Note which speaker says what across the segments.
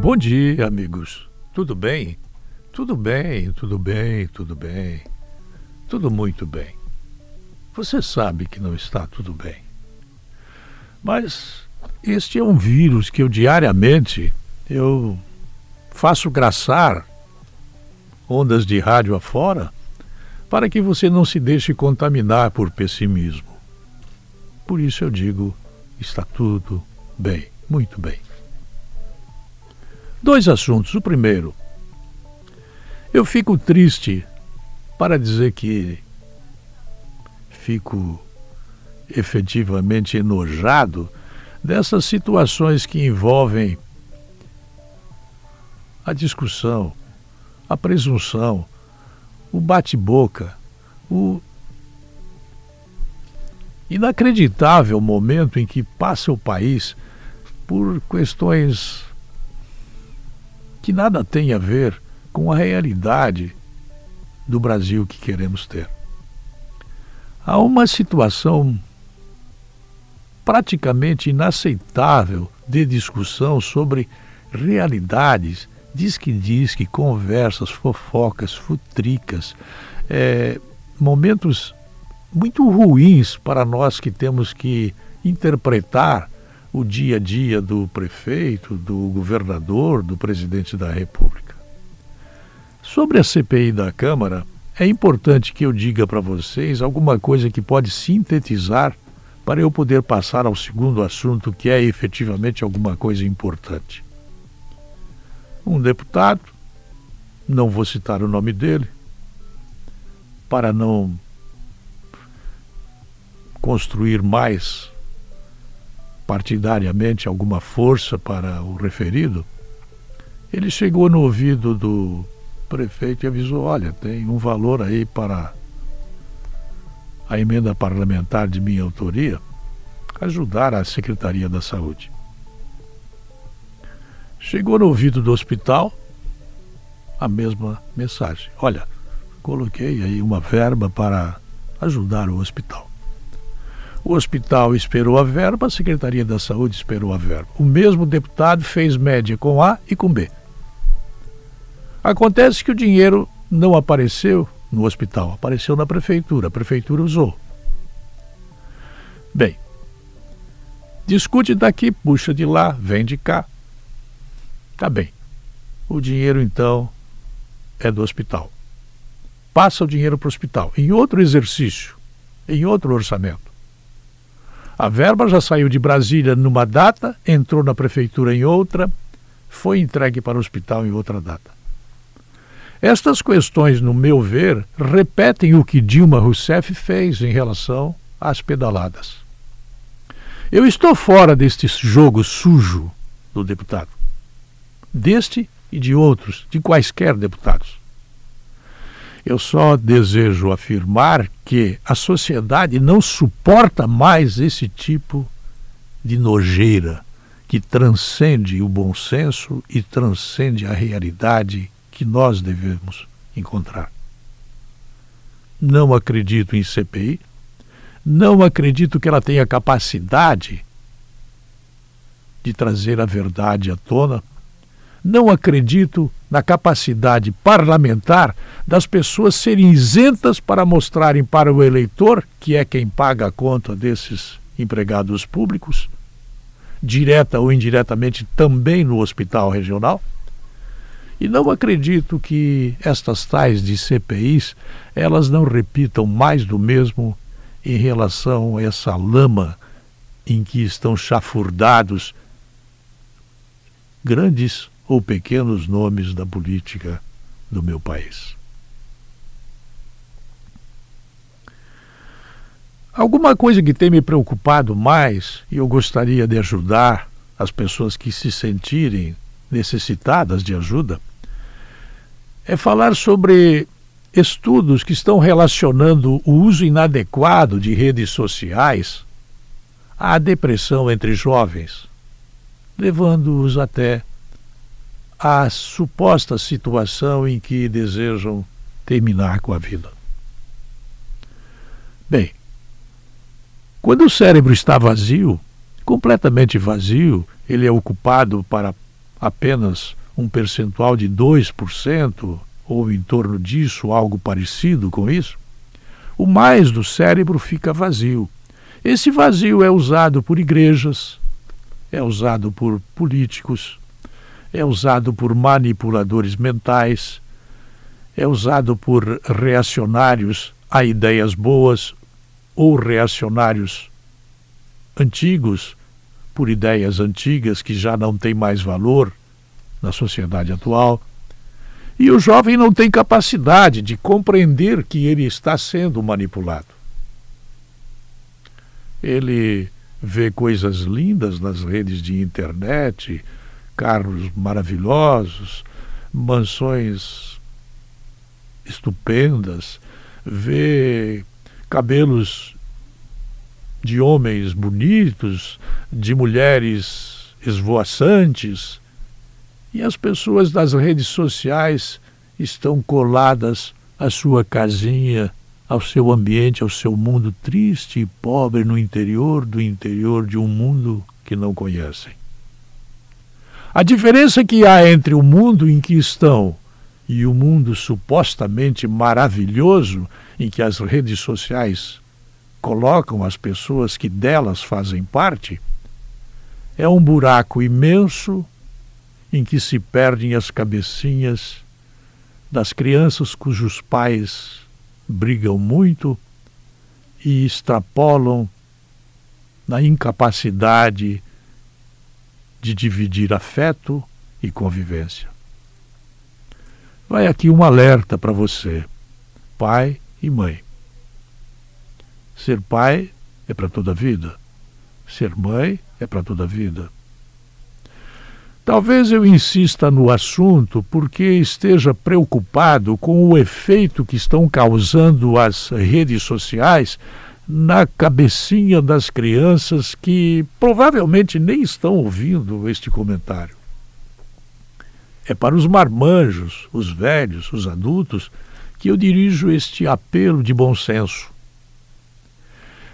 Speaker 1: Bom dia, amigos. Tudo bem? Tudo bem, tudo bem, tudo bem. Tudo muito bem. Você sabe que não está tudo bem. Mas este é um vírus que eu diariamente eu faço graçar ondas de rádio afora para que você não se deixe contaminar por pessimismo. Por isso eu digo, está tudo bem, muito bem. Dois assuntos. O primeiro, eu fico triste para dizer que fico efetivamente enojado dessas situações que envolvem a discussão, a presunção, o bate-boca, o inacreditável momento em que passa o país por questões que nada tem a ver com a realidade do Brasil que queremos ter. Há uma situação praticamente inaceitável de discussão sobre realidades, diz que diz que conversas, fofocas, futricas, é, momentos muito ruins para nós que temos que interpretar o dia a dia do prefeito, do governador, do presidente da República. Sobre a CPI da Câmara, é importante que eu diga para vocês alguma coisa que pode sintetizar para eu poder passar ao segundo assunto, que é efetivamente alguma coisa importante. Um deputado, não vou citar o nome dele, para não construir mais partidariamente alguma força para o referido, ele chegou no ouvido do prefeito e avisou: olha, tem um valor aí para a emenda parlamentar de minha autoria ajudar a Secretaria da Saúde. Chegou no ouvido do hospital a mesma mensagem: olha, coloquei aí uma verba para ajudar o hospital. O hospital esperou a verba, a Secretaria da Saúde esperou a verba. O mesmo deputado fez média com A e com B. Acontece que o dinheiro não apareceu no hospital, apareceu na prefeitura. A prefeitura usou. Bem, discute daqui, puxa de lá, vem de cá. Tá bem. O dinheiro então é do hospital. Passa o dinheiro para o hospital. Em outro exercício, em outro orçamento. A verba já saiu de Brasília numa data, entrou na prefeitura em outra, foi entregue para o hospital em outra data. Estas questões, no meu ver, repetem o que Dilma Rousseff fez em relação às pedaladas. Eu estou fora deste jogo sujo do deputado, deste e de outros, de quaisquer deputados. Eu só desejo afirmar que a sociedade não suporta mais esse tipo de nojeira que transcende o bom senso e transcende a realidade que nós devemos encontrar. Não acredito em CPI, não acredito que ela tenha capacidade de trazer a verdade à tona não acredito na capacidade parlamentar das pessoas serem isentas para mostrarem para o eleitor, que é quem paga a conta desses empregados públicos, direta ou indiretamente também no hospital regional. E não acredito que estas tais de CPIs elas não repitam mais do mesmo em relação a essa lama em que estão chafurdados grandes ou pequenos nomes da política do meu país. Alguma coisa que tem me preocupado mais e eu gostaria de ajudar as pessoas que se sentirem necessitadas de ajuda é falar sobre estudos que estão relacionando o uso inadequado de redes sociais à depressão entre jovens, levando-os até a suposta situação em que desejam terminar com a vida. Bem, quando o cérebro está vazio, completamente vazio, ele é ocupado para apenas um percentual de 2%, ou em torno disso, algo parecido com isso, o mais do cérebro fica vazio. Esse vazio é usado por igrejas, é usado por políticos, é usado por manipuladores mentais, é usado por reacionários a ideias boas ou reacionários antigos por ideias antigas que já não têm mais valor na sociedade atual. E o jovem não tem capacidade de compreender que ele está sendo manipulado. Ele vê coisas lindas nas redes de internet, carros maravilhosos, mansões estupendas, vê cabelos de homens bonitos, de mulheres esvoaçantes, e as pessoas das redes sociais estão coladas à sua casinha, ao seu ambiente, ao seu mundo triste e pobre no interior do interior de um mundo que não conhecem. A diferença que há entre o mundo em que estão e o mundo supostamente maravilhoso em que as redes sociais colocam as pessoas que delas fazem parte é um buraco imenso em que se perdem as cabecinhas das crianças cujos pais brigam muito e extrapolam na incapacidade de dividir afeto e convivência. Vai aqui um alerta para você, pai e mãe. Ser pai é para toda a vida. Ser mãe é para toda a vida. Talvez eu insista no assunto porque esteja preocupado com o efeito que estão causando as redes sociais na cabecinha das crianças que provavelmente nem estão ouvindo este comentário. É para os marmanjos, os velhos, os adultos, que eu dirijo este apelo de bom senso.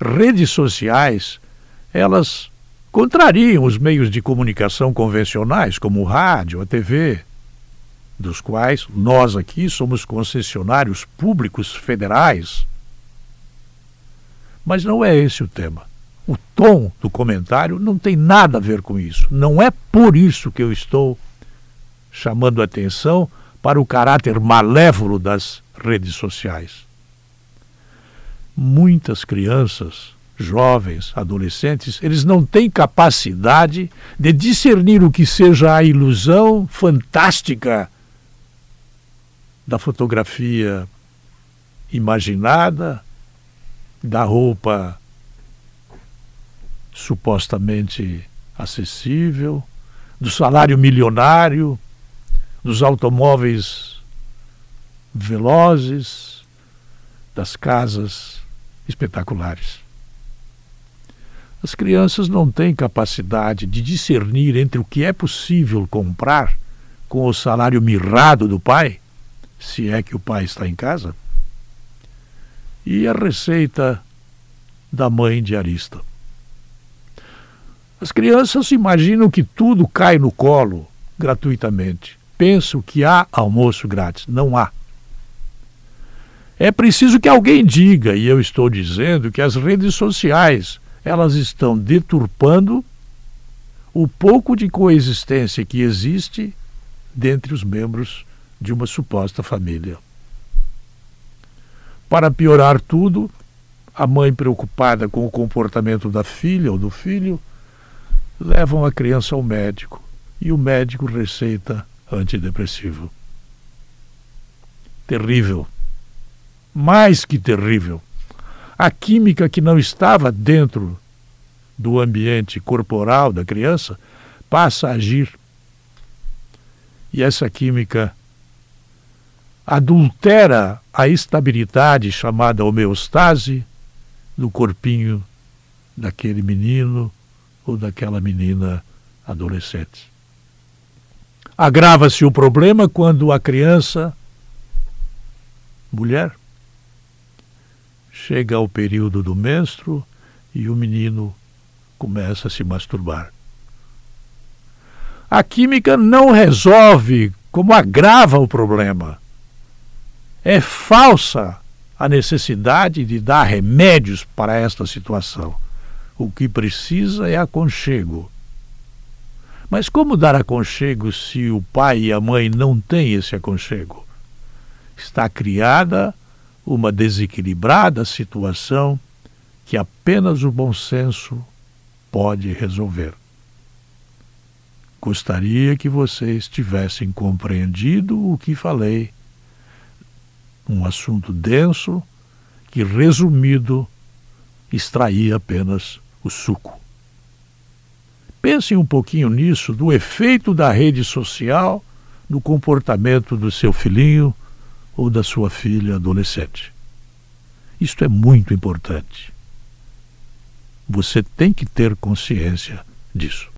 Speaker 1: Redes sociais, elas contrariam os meios de comunicação convencionais, como o rádio, a TV, dos quais nós aqui somos concessionários públicos federais. Mas não é esse o tema. O tom do comentário não tem nada a ver com isso. Não é por isso que eu estou chamando atenção para o caráter malévolo das redes sociais. Muitas crianças jovens, adolescentes, eles não têm capacidade de discernir o que seja a ilusão fantástica da fotografia imaginada, da roupa supostamente acessível, do salário milionário, dos automóveis velozes, das casas espetaculares. As crianças não têm capacidade de discernir entre o que é possível comprar com o salário mirrado do pai, se é que o pai está em casa, e a receita da mãe diarista. As crianças imaginam que tudo cai no colo gratuitamente. Pensam que há almoço grátis. Não há. É preciso que alguém diga, e eu estou dizendo, que as redes sociais elas estão deturpando o pouco de coexistência que existe dentre os membros de uma suposta família. Para piorar tudo, a mãe preocupada com o comportamento da filha ou do filho levam a criança ao médico e o médico receita antidepressivo. Terrível. Mais que terrível a química que não estava dentro do ambiente corporal da criança passa a agir. E essa química adultera a estabilidade chamada homeostase do corpinho daquele menino ou daquela menina adolescente. Agrava-se o problema quando a criança, mulher, Chega ao período do menstro e o menino começa a se masturbar. A química não resolve, como agrava o problema. É falsa a necessidade de dar remédios para esta situação. O que precisa é aconchego. Mas como dar aconchego se o pai e a mãe não têm esse aconchego? Está criada uma desequilibrada situação que apenas o bom senso pode resolver. Gostaria que vocês tivessem compreendido o que falei. Um assunto denso que, resumido, extraía apenas o suco. Pensem um pouquinho nisso, do efeito da rede social no comportamento do seu filhinho ou da sua filha adolescente. Isto é muito importante. Você tem que ter consciência disso.